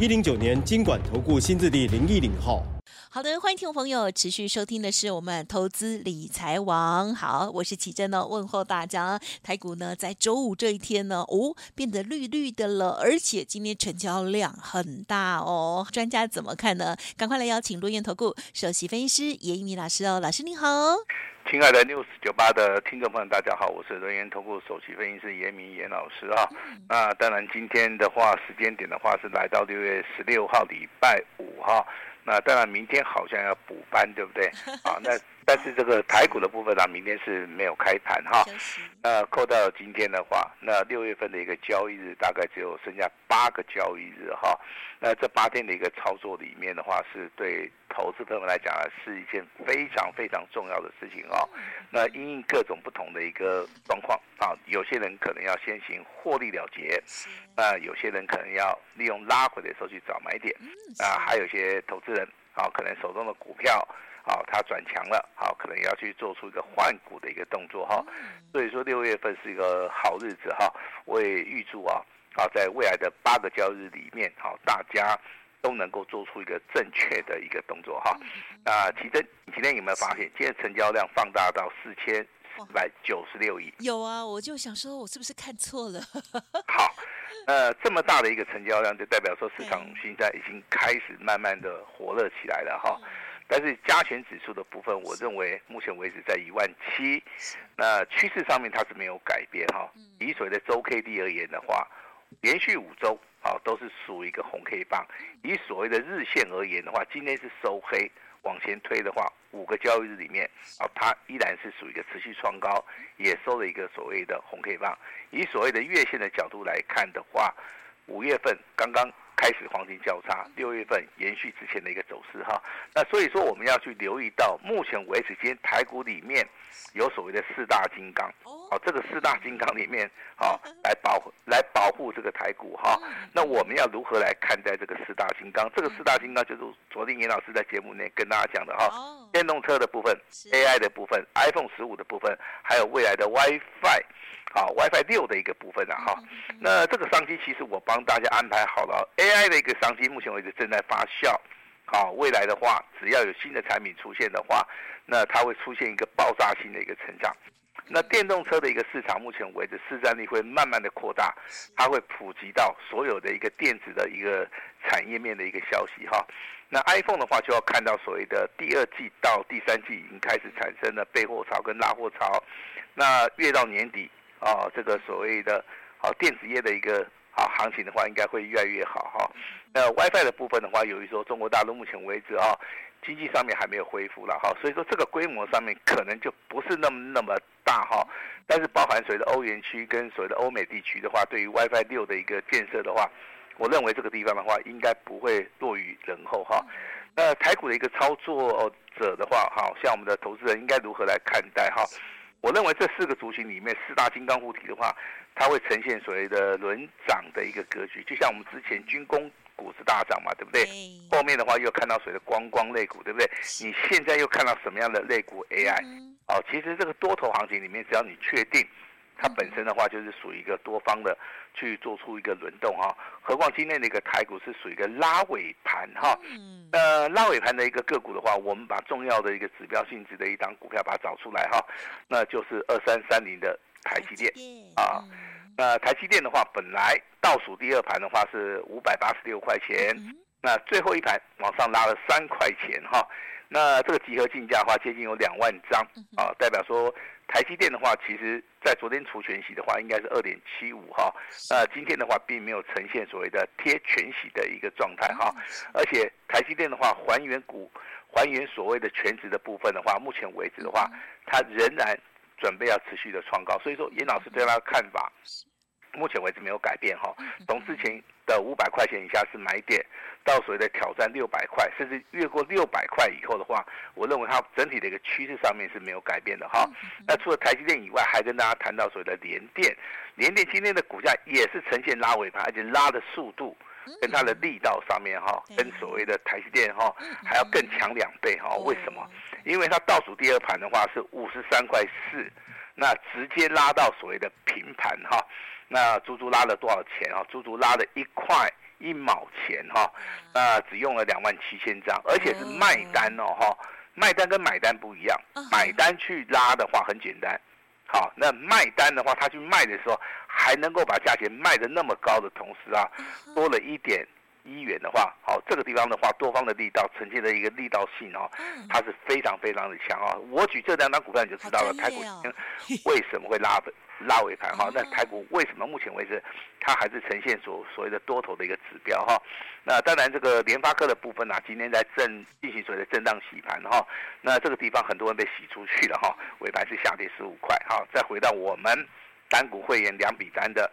一零九年金管投顾新字第零一零号。好的，欢迎听众朋友持续收听的是我们投资理财王。好，我是奇珍呢，问候大家。台股呢，在周五这一天呢，哦，变得绿绿的了，而且今天成交量很大哦。专家怎么看呢？赶快来邀请轮源投顾首席分析师严一鸣老师哦，老师您好。亲爱的 News 九八的听众朋友，大家好，我是轮源投顾首席分析师严明严老师啊。那当然，今天的话，时间点的话是来到六月十六号礼拜五哈。那当然，明天好像要补班，对不对？啊，那。但是这个台股的部分呢，明天是没有开盘哈。那扣到今天的话，那六月份的一个交易日大概只有剩下八个交易日哈。那这八天的一个操作里面的话，是对投资朋友们来讲啊，是一件非常非常重要的事情哦。那因应各种不同的一个状况啊，有些人可能要先行获利了结，那有些人可能要利用拉回的时候去找买点，啊，还有一些投资人啊，可能手中的股票。好，它转强了，好，可能要去做出一个换股的一个动作哈，所以说六月份是一个好日子哈，我也预祝啊，好，在未来的八个交易日里面，好，大家都能够做出一个正确的一个动作哈。那奇珍，你今天有没有发现，今天成交量放大到四千四百九十六亿？有啊，我就想说，我是不是看错了？好，呃，这么大的一个成交量，就代表说市场现在已经开始慢慢的火热起来了哈。但是加权指数的部分，我认为目前为止在一万七，那趋势上面它是没有改变哈。以所谓的周 K D 而言的话，连续五周啊都是属于一个红 K 棒。以所谓的日线而言的话，今天是收黑，往前推的话，五个交易日里面啊，它依然是属于一个持续创高，也收了一个所谓的红 K 棒。以所谓的月线的角度来看的话，五月份刚刚。开始黄金交叉，六月份延续之前的一个走势哈，那所以说我们要去留意到，目前为止今天台股里面有所谓的四大金刚，哦，这个四大金刚里面，好 来保来保护这个台股哈，那我们要如何来看待这个四大金刚？这个四大金刚就是昨天严老师在节目内跟大家讲的哈，电动车的部分，AI 的部分，iPhone 十五的部分，还有未来的 WiFi。好，WiFi 六的一个部分啊，哈，那这个商机其实我帮大家安排好了，AI 的一个商机，目前为止正在发酵，好，未来的话，只要有新的产品出现的话，那它会出现一个爆炸性的一个成长。那电动车的一个市场，目前为止市占率会慢慢的扩大，它会普及到所有的一个电子的一个产业面的一个消息哈。那 iPhone 的话，就要看到所谓的第二季到第三季已经开始产生了备货潮跟拉货潮，那越到年底。啊、哦，这个所谓的好电子业的一个好行情的话，应该会越来越好哈。那 WiFi 的部分的话，由于说中国大陆目前为止啊经济上面还没有恢复了哈，所以说这个规模上面可能就不是那么那么大哈。但是包含所谓的欧元区跟所谓的欧美地区的话，对于 WiFi 六的一个建设的话，我认为这个地方的话应该不会落于人后哈。那台股的一个操作者的话，哈，像我们的投资人应该如何来看待哈？我认为这四个族群里面，四大金刚护体的话，它会呈现所谓的轮涨的一个格局，就像我们之前军工股是大涨嘛，对不对？后面的话又看到所谓的观光类股，对不对？你现在又看到什么样的类股 AI？哦，其实这个多头行情里面，只要你确定。它本身的话就是属于一个多方的去做出一个轮动哈，何况今天的一个台股是属于一个拉尾盘哈，呃拉尾盘的一个个股的话，我们把重要的一个指标性质的一档股票把它找出来哈，那就是二三三零的台积电啊，那台积电的话本来倒数第二盘的话是五百八十六块钱，那最后一盘往上拉了三块钱哈。那这个集合竞价的话，接近有两万张啊，代表说台积电的话，其实在昨天除权息的话，应该是二点七五哈。那今天的话，并没有呈现所谓的贴全息的一个状态哈。而且台积电的话，还原股还原所谓的全值的部分的话，目前为止的话，它仍然准备要持续的创高。所以说，严老师对他的看法，目前为止没有改变哈。董事前。的五百块钱以下是买点，到所谓的挑战六百块，甚至越过六百块以后的话，我认为它整体的一个趋势上面是没有改变的哈。那除了台积电以外，还跟大家谈到所谓的联电，联电今天的股价也是呈现拉尾盘，而且拉的速度跟它的力道上面哈，跟所谓的台积电哈还要更强两倍哈。为什么？因为它倒数第二盘的话是五十三块四，那直接拉到所谓的平盘哈。那足足拉了多少钱啊？足足拉了一块一毛钱哈，那只用了两万七千张，而且是卖单哦哈，卖单跟买单不一样，买单去拉的话很简单，好，那卖单的话，他去卖的时候还能够把价钱卖的那么高的同时啊，多了一点。一元的话，好，这个地方的话，多方的力道呈现的一个力道性哦，它是非常非常的强哦。我举这两张股票你就知道了，台股为什么会拉拉尾盘哈？那台股为什么目前为止它还是呈现所所谓的多头的一个指标哈？那当然这个联发科的部分啊，今天在震进行所谓的震荡洗盘哈。那这个地方很多人被洗出去了哈，尾盘是下跌十五块哈。再回到我们单股会员两笔单的。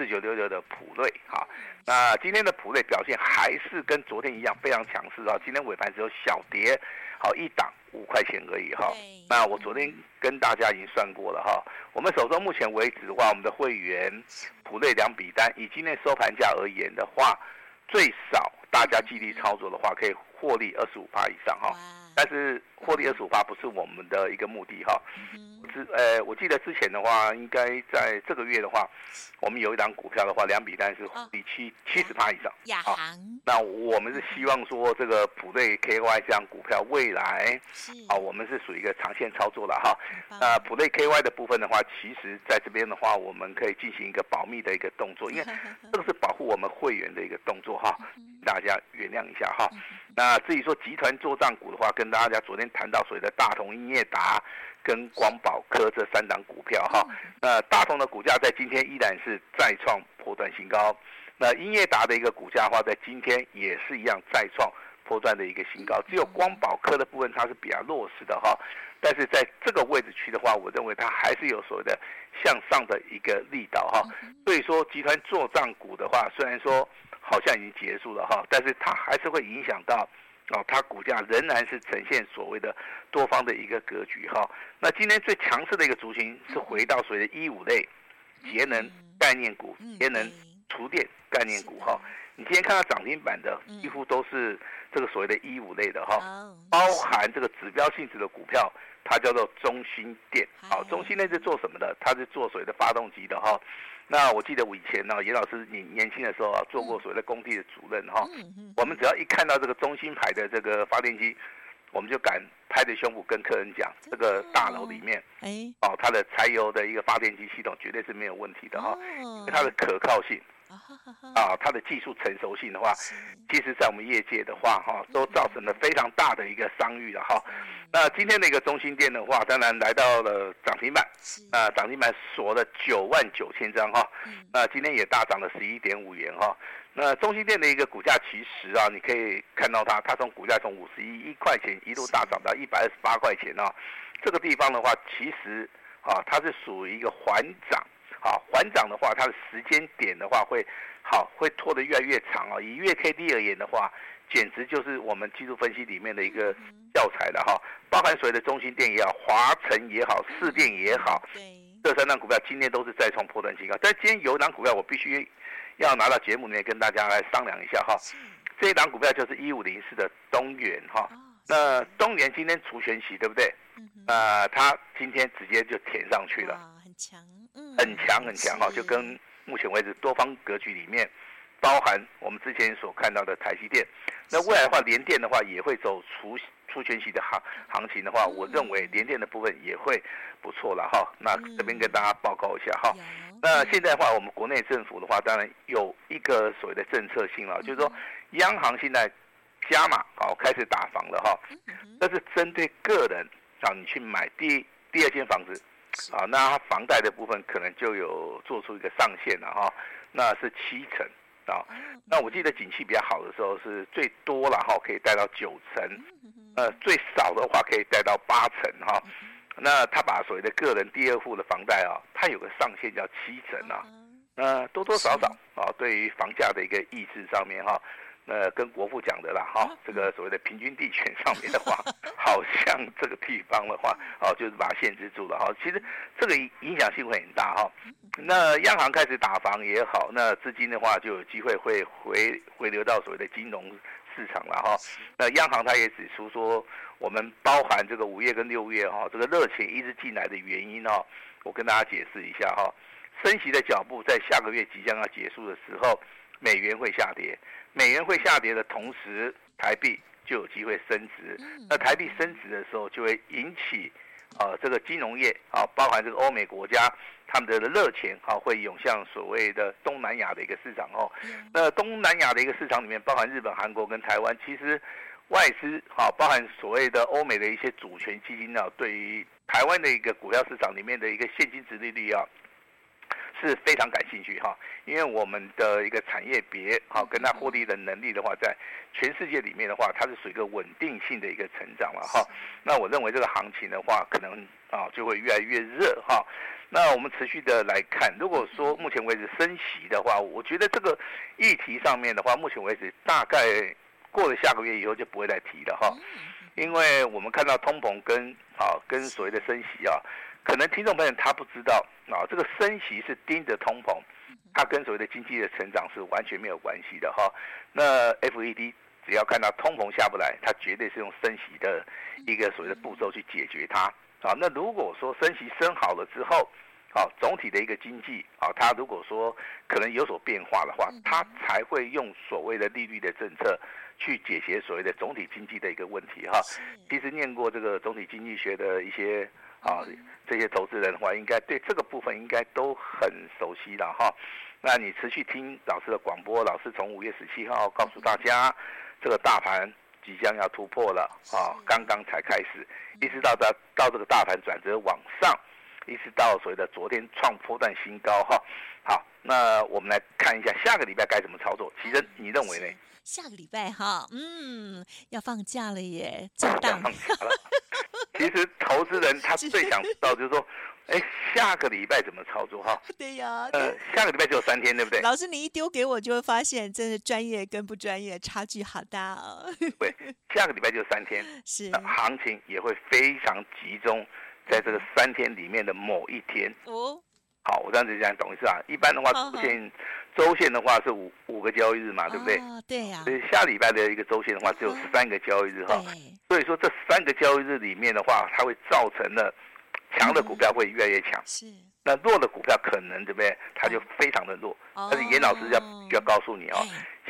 四九六六的普瑞，哈，那今天的普瑞表现还是跟昨天一样非常强势啊。今天尾盘只有小跌，好一档五块钱而已哈。那我昨天跟大家已经算过了哈，我们手中目前为止的话，我们的会员普瑞两笔单，以今天收盘价而言的话，最少大家纪律操作的话，可以获利二十五趴以上哈。但是获利二十五趴不是我们的一个目的哈。之呃，我记得之前的话，应该在这个月的话，我们有一档股票的话，两笔单是获利七七十趴以上。亚航。那我们是希望说，这个普瑞 KY 这样股票未来，啊，我们是属于一个长线操作了哈。那普瑞 KY 的部分的话，其实在这边的话，我们可以进行一个保密的一个动作，因为这个是保护我们会员的一个动作哈，大家原谅一下哈。那至于说集团做账股的话，跟大家昨天谈到所谓的大同、英业达跟光宝科这三档股票哈，那大同的股价在今天依然是再创波段新高，那英业达的一个股价的话，在今天也是一样再创波段的一个新高，只有光宝科的部分它是比较弱势的哈，但是在这个位置区的话，我认为它还是有所谓的向上的一个力道哈，所以说集团做账股的话，虽然说。好像已经结束了哈，但是它还是会影响到，哦，它股价仍然是呈现所谓的多方的一个格局哈。那今天最强势的一个族群是回到所谓的一五类节能概念股、节能厨电概念股哈。你今天看到涨停板的几乎都是这个所谓的一五类的哈，包含这个指标性质的股票，它叫做中兴电。好，中兴电是做什么的？它是做所谓的发动机的哈。那我记得我以前呢，严老师你年轻的时候啊，做过所谓的工地的主任哈。我们只要一看到这个中兴牌的这个发电机，我们就敢拍着胸脯跟客人讲，这个大楼里面，哎哦，它的柴油的一个发电机系统绝对是没有问题的哈，因为它的可靠性。啊，它的技术成熟性的话，其实，在我们业界的话，哈，都造成了非常大的一个商誉了哈。那今天的一个中心店的话，当然来到了涨停板，啊，涨停板锁了九万九千张哈。那今天也大涨了十一点五元哈。那中心店的一个股价，其实啊，你可以看到它，它从股价从五十一一块钱一路大涨到一百二十八块钱啊。这个地方的话，其实啊，它是属于一个缓涨。好，缓涨的话，它的时间点的话会好，会拖得越来越长啊。以月 K D 而言的话，简直就是我们技术分析里面的一个教材了哈。包含所谓的中心电也好，华晨也好，市电也好，这三档股票今天都是再创破断新高。但今天有一档股票，我必须要拿到节目里面跟大家来商量一下哈。这一档股票就是一五零四的东元哈。那东元今天除权息对不对？呃，它今天直接就填上去了，很强。很强很强哈，就跟目前为止多方格局里面，包含我们之前所看到的台积电，那未来的话联电的话也会走除除权息的行行情的话，我认为联电的部分也会不错了哈。那这边跟大家报告一下哈。那现在的话，我们国内政府的话，当然有一个所谓的政策性了，就是说央行现在加码好开始打房了哈，这是针对个人让你去买第第二间房子。啊，那房贷的部分可能就有做出一个上限了哈，那是七成啊。那我记得景气比较好的时候是最多了哈，可以贷到九成，呃，最少的话可以贷到八成哈。那他把所谓的个人第二户的房贷啊，它有个上限叫七成啊。那多多少少啊，对于房价的一个抑制上面哈。呃，跟国父讲的啦，哈，这个所谓的平均地权上面的话，好像这个地方的话，哦，就是把它限制住了哈。其实这个影响性会很大哈。那央行开始打房也好，那资金的话就有机会会回回流到所谓的金融市场了哈。那央行它也指出说，我们包含这个五月跟六月哈，这个热钱一直进来的原因哈，我跟大家解释一下哈。升息的脚步在下个月即将要结束的时候，美元会下跌。美元会下跌的同时，台币就有机会升值。那台币升值的时候，就会引起啊这个金融业啊，包含这个欧美国家他们的热钱啊，会涌向所谓的东南亚的一个市场哦。那东南亚的一个市场里面，包含日本、韩国跟台湾，其实外资啊，包含所谓的欧美的一些主权基金啊，对于台湾的一个股票市场里面的一个现金值利率啊。是非常感兴趣哈，因为我们的一个产业别好，跟它获利的能力的话，在全世界里面的话，它是属于一个稳定性的一个成长了哈。那我认为这个行情的话，可能啊就会越来越热哈。那我们持续的来看，如果说目前为止升息的话，我觉得这个议题上面的话，目前为止大概过了下个月以后就不会再提了哈，因为我们看到通膨跟啊跟所谓的升息啊。可能听众朋友他不知道啊，这个升息是盯着通膨，它跟所谓的经济的成长是完全没有关系的哈。那 FED 只要看到通膨下不来，它绝对是用升息的一个所谓的步骤去解决它啊。那如果说升息升好了之后，啊，总体的一个经济啊，它如果说可能有所变化的话，它才会用所谓的利率的政策去解决所谓的总体经济的一个问题哈。其实念过这个总体经济学的一些。啊，这些投资人的话，应该对这个部分应该都很熟悉了哈。那你持续听老师的广播，老师从五月十七号告诉大家，这个大盘即将要突破了啊，刚刚才开始，一直到到到这个大盘转折往上，一直到所谓的昨天创波段新高哈。好，那我们来看一下下个礼拜该怎么操作。其实你认为呢？下个礼拜哈，嗯，要放假了耶，真的。其实投资人他 最想知道就是说，哎，下个礼拜怎么操作哈？对呀，呃，下个礼拜只有三天，对不对？老师，你一丢给我，就会发现真的专业跟不专业差距好大哦。对，下个礼拜就三天，是，行情也会非常集中在这个三天里面的某一天。哦，好，我这样子讲，懂意思啊？一般的话，出现。周线的话是五五个交易日嘛，对不对？哦，对呀。所以下礼拜的一个周线的话只有三个交易日哈。所以说这三个交易日里面的话，它会造成了强的股票会越来越强。是。那弱的股票可能对不对？它就非常的弱。但是严老师要要告诉你哦，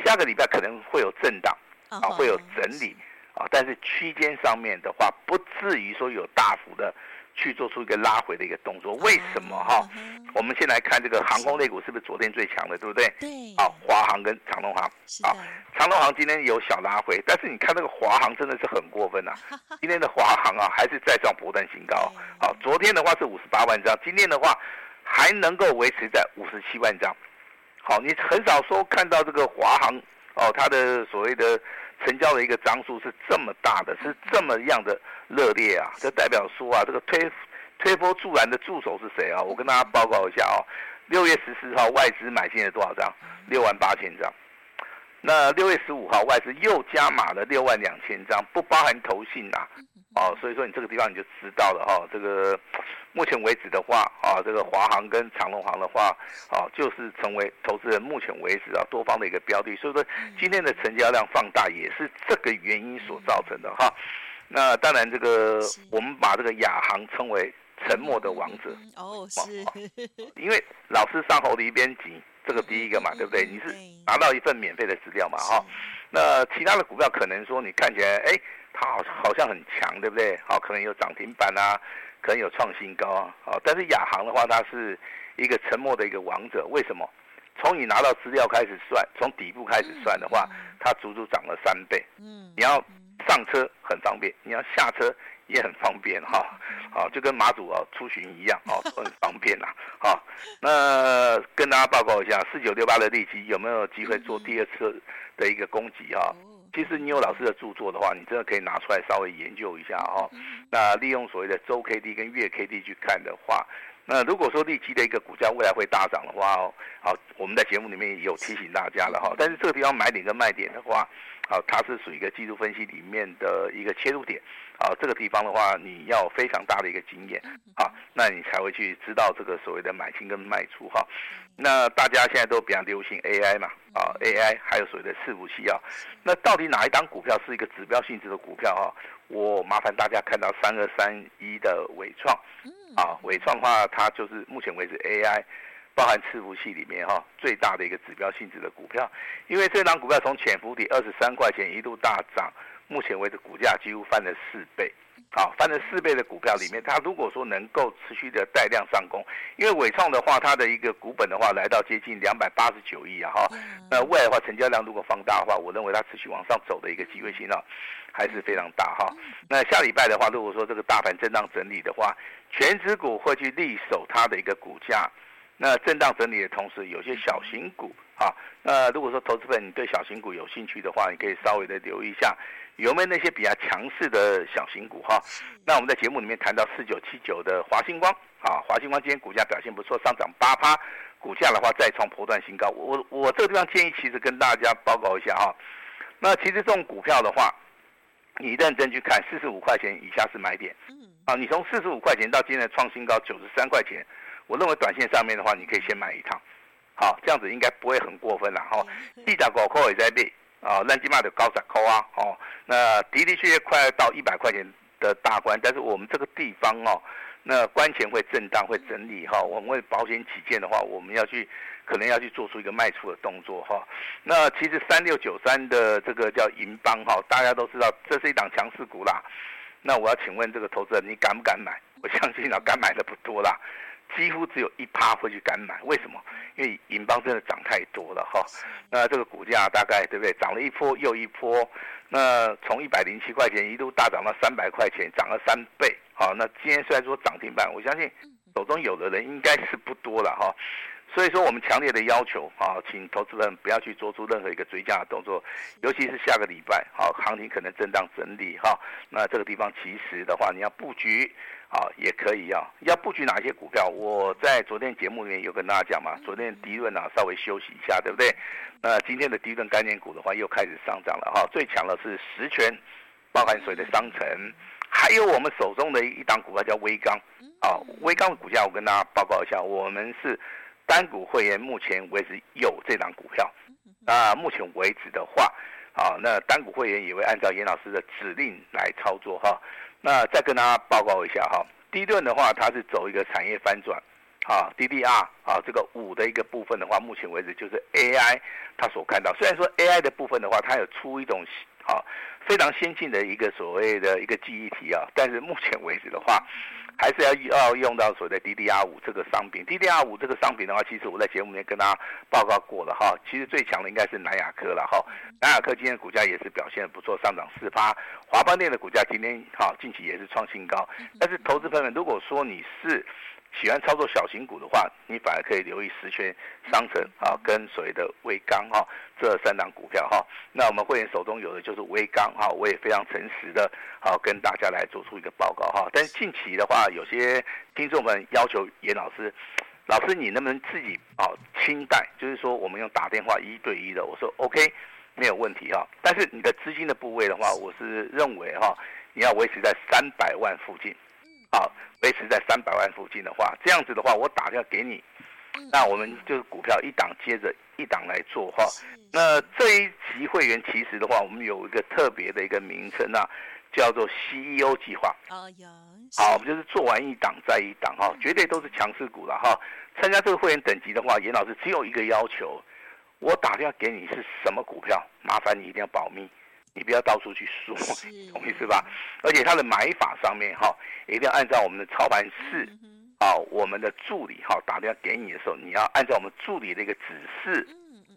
下个礼拜可能会有震荡啊，会有整理啊，但是区间上面的话不至于说有大幅的。去做出一个拉回的一个动作，为什么哈？我们先来看这个航空类股是不是昨天最强的，对不对？对。啊，华航跟长隆航。啊，长隆航今天有小拉回，但是你看那个华航真的是很过分呐！今天的华航啊，还是再创波段新高。好，昨天的话是五十八万张，今天的话还能够维持在五十七万张。好，你很少说看到这个华航哦，它的所谓的。成交的一个张数是这么大的，是这么样的热烈啊！这代表说啊，这个推推波助澜的助手是谁啊？我跟大家报告一下啊，六月十四号外资买进了多少张？六万八千张。那六月十五号外资又加码了六万两千张，不包含投信呐。哦，所以说你这个地方你就知道了哈，这个目前为止的话啊，这个华航跟长隆航的话啊，就是成为投资人目前为止啊多方的一个标的，所以说今天的成交量放大也是这个原因所造成的哈。那当然这个我们把这个亚航称为沉默的王者哦，是，因为老师上喉的一边挤，这个第一个嘛，对不对？你是拿到一份免费的资料嘛哈。那其他的股票可能说你看起来哎。它好好像很强，对不对？好，可能有涨停板啊，可能有创新高啊。好，但是亚航的话，它是一个沉默的一个王者。为什么？从你拿到资料开始算，从底部开始算的话，它足足涨了三倍。嗯，你要上车很方便，你要下车也很方便哈。好，就跟马祖啊出巡一样，哦，都很方便呐。好，那跟大家报告一下，四九六八的利基有没有机会做第二次的一个攻击啊？其实你有老师的著作的话，你真的可以拿出来稍微研究一下哈。那利用所谓的周 K D 跟月 K D 去看的话，那如果说利基的一个股价未来会大涨的话哦，好，我们在节目里面也有提醒大家了哈。但是这个地方买点跟卖点的话，好，它是属于一个技术分析里面的一个切入点。啊，这个地方的话，你要非常大的一个经验啊，那你才会去知道这个所谓的买进跟卖出哈。那大家现在都比较流行 AI 嘛，啊，AI 还有所谓的伺服器啊，那到底哪一档股票是一个指标性质的股票哈？我麻烦大家看到三二三一的伟创，啊，伟创的话，它就是目前为止 AI 包含伺服器里面哈最大的一个指标性质的股票，因为这档股票从潜伏底二十三块钱一度大涨。目前为止，股价几乎翻了四倍，好，翻了四倍的股票里面，它如果说能够持续的带量上攻，因为伟创的话，它的一个股本的话来到接近两百八十九亿啊，哈，那未来的话，成交量如果放大的话，我认为它持续往上走的一个机会性啊，还是非常大哈。那下礼拜的话，如果说这个大盘震荡整理的话，全指股会去力守它的一个股价，那震荡整理的同时，有些小型股啊，那如果说投资本你对小型股有兴趣的话，你可以稍微的留意一下。有没有那些比较强势的小型股哈？那我们在节目里面谈到四九七九的华星光啊，华星光今天股价表现不错，上涨八趴，股价的话再创波段新高。我我这个地方建议其实跟大家报告一下哈。那其实这种股票的话，你认真去看，四十五块钱以下是买点。啊，你从四十五块钱到今天的创新高九十三块钱，我认为短线上面的话，你可以先买一趟。好，这样子应该不会很过分了哈。地价高扣也在跌。啊，烂金马的高涨扣啊，哦，那的的确确快到一百块钱的大关，但是我们这个地方哦，那关前会震荡，会整理哈，我们为保险起见的话，我们要去，可能要去做出一个卖出的动作哈。那其实三六九三的这个叫银邦哈，大家都知道这是一档强势股啦。那我要请问这个投资人，你敢不敢买？我相信啊，敢买的不多啦。几乎只有一趴会去敢买，为什么？因为银邦真的涨太多了哈。那这个股价大概对不对？涨了一波又一波。那从一百零七块钱一度大涨到三百块钱，涨了三倍。好，那今天虽然说涨停板，我相信手中有的人应该是不多了哈。所以说，我们强烈的要求啊，请投资人不要去做出任何一个追加的动作，尤其是下个礼拜，好，行情可能震荡整理哈。那这个地方其实的话，你要布局啊，也可以啊。要布局哪些股票？我在昨天节目里面有跟大家讲嘛，昨天第一轮啊稍微休息一下，对不对？那今天的第一轮概念股的话又开始上涨了哈。最强的是十全，包含水的商城，还有我们手中的一档股票叫微钢啊。微钢的股价我跟大家报告一下，我们是。单股会员目前为止有这档股票，那目前为止的话，啊，那单股会员也会按照严老师的指令来操作哈。那再跟大家报告一下哈，第一段的话，它是走一个产业翻转，啊，DDR 啊，这个五的一个部分的话，目前为止就是 AI 它所看到。虽然说 AI 的部分的话，它有出一种啊非常先进的一个所谓的一个记忆体啊，但是目前为止的话。还是要要用到所谓的 DDR 五这个商品，DDR 五这个商品的话，其实我在节目里面跟大家报告过了哈。其实最强的应该是南亚科了哈，南亚科今天股价也是表现不错，上涨四八。华邦电的股价今天哈近期也是创新高。但是投资朋友们，如果说你是喜欢操作小型股的话，你反而可以留意十全商城啊，跟所谓的威刚哈这三档股票哈。那我们会员手中有的就是威刚哈，我也非常诚实的好跟大家来做出一个报告哈。但是近期的话，有些听众们要求严老师，老师你能不能自己啊清代，就是说我们用打电话一对一的，我说 OK 没有问题哈。但是你的资金的部位的话，我是认为哈，你要维持在三百万附近。好，维持在三百万附近的话，这样子的话，我打电话给你，那我们就是股票一档接着一档来做哈。那这一级会员其实的话，我们有一个特别的一个名称啊，叫做 CEO 计划。哦，有。好，我们就是做完一档再一档哈，绝对都是强势股了哈。参加这个会员等级的话，严老师只有一个要求，我打电话给你是什么股票，麻烦你一定要保密。你不要到处去说，懂意思吧？而且它的买法上面哈，一定要按照我们的操盘室啊，我们的助理哈打电话给你的时候，你要按照我们助理的一个指示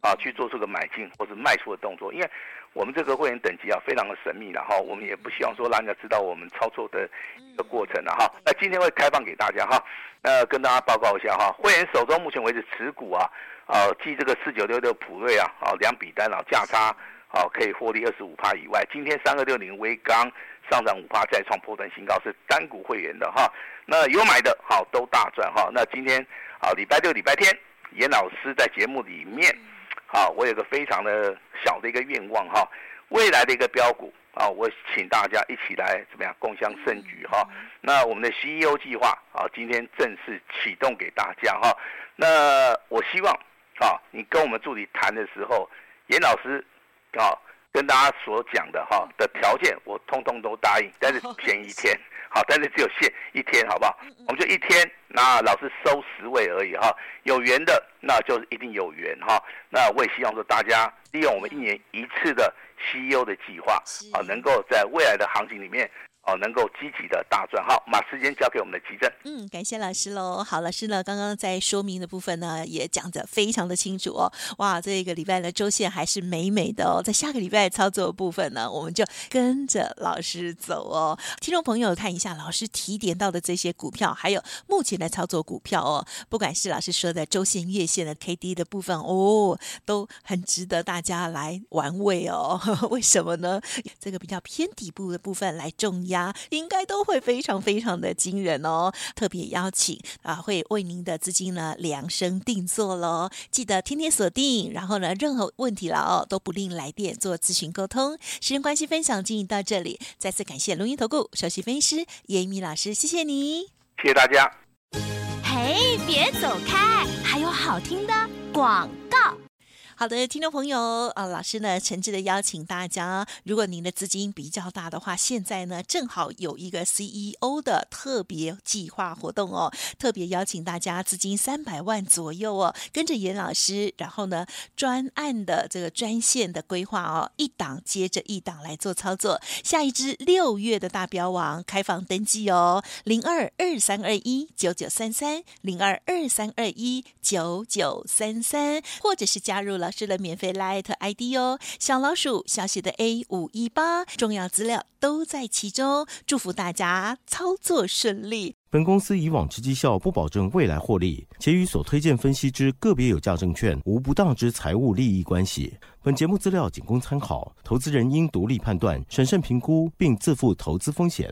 啊去做出个买进或者卖出的动作。因为我们这个会员等级啊非常的神秘的哈，我们也不希望说让人家知道我们操作的一个过程了哈。那今天会开放给大家哈，那跟大家报告一下哈，会员手中目前为止持股啊，啊，记这个四九六六普瑞啊，啊两笔单啊价差。好可以获利二十五趴以外，今天三二六零微刚上涨五趴，再创破断新高，是单股会员的哈。那有买的好都大赚哈。那今天啊礼拜六礼拜天，严老师在节目里面，好我有个非常的小的一个愿望哈，未来的一个标股。啊，我请大家一起来怎么样共襄盛举哈？那我们的 CEO 计划啊，今天正式启动给大家哈。那我希望啊，你跟我们助理谈的时候，严老师啊，跟大家所讲的哈的条件，我通通都答应，但是 便宜一天，好，但是只有限一天，好不好？我们就一天，那老师收十位而已哈。有缘的，那就是一定有缘哈。那我也希望说大家利用我们一年一次的。CEO 的计划啊，能够在未来的行情里面。哦，能够积极的大赚。好，把时间交给我们的奇正。嗯，感谢老师喽。好，老师呢，刚刚在说明的部分呢，也讲得非常的清楚哦。哇，这个礼拜的周线还是美美的哦。在下个礼拜操作的部分呢，我们就跟着老师走哦。听众朋友看一下老师提点到的这些股票，还有目前的操作股票哦，不管是老师说的周线、月线的 K D 的部分哦，都很值得大家来玩味哦。为什么呢？这个比较偏底部的部分来重要。应该都会非常非常的惊人哦！特别邀请啊，会为您的资金呢量身定做喽。记得天天锁定，然后呢，任何问题了哦，都不吝来电做咨询沟通。时间关系，分享进行到这里，再次感谢龙音投顾首席分析师叶一米老师，谢谢你，谢谢大家。嘿，别走开，还有好听的广告。好的，听众朋友，啊，老师呢，诚挚的邀请大家，如果您的资金比较大的话，现在呢，正好有一个 CEO 的特别计划活动哦，特别邀请大家资金三百万左右哦，跟着严老师，然后呢，专案的这个专线的规划哦，一档接着一档来做操作，下一支六月的大标王开放登记哦，零二二三二一九九三三零二二三二一九九三三，或者是加入了。老师的免费 Light ID 哦，小老鼠小写的 A 五一八，重要资料都在其中。祝福大家操作顺利。本公司以往之绩效不保证未来获利，且与所推荐分析之个别有价证券无不当之财务利益关系。本节目资料仅供参考，投资人应独立判断、审慎评估，并自负投资风险。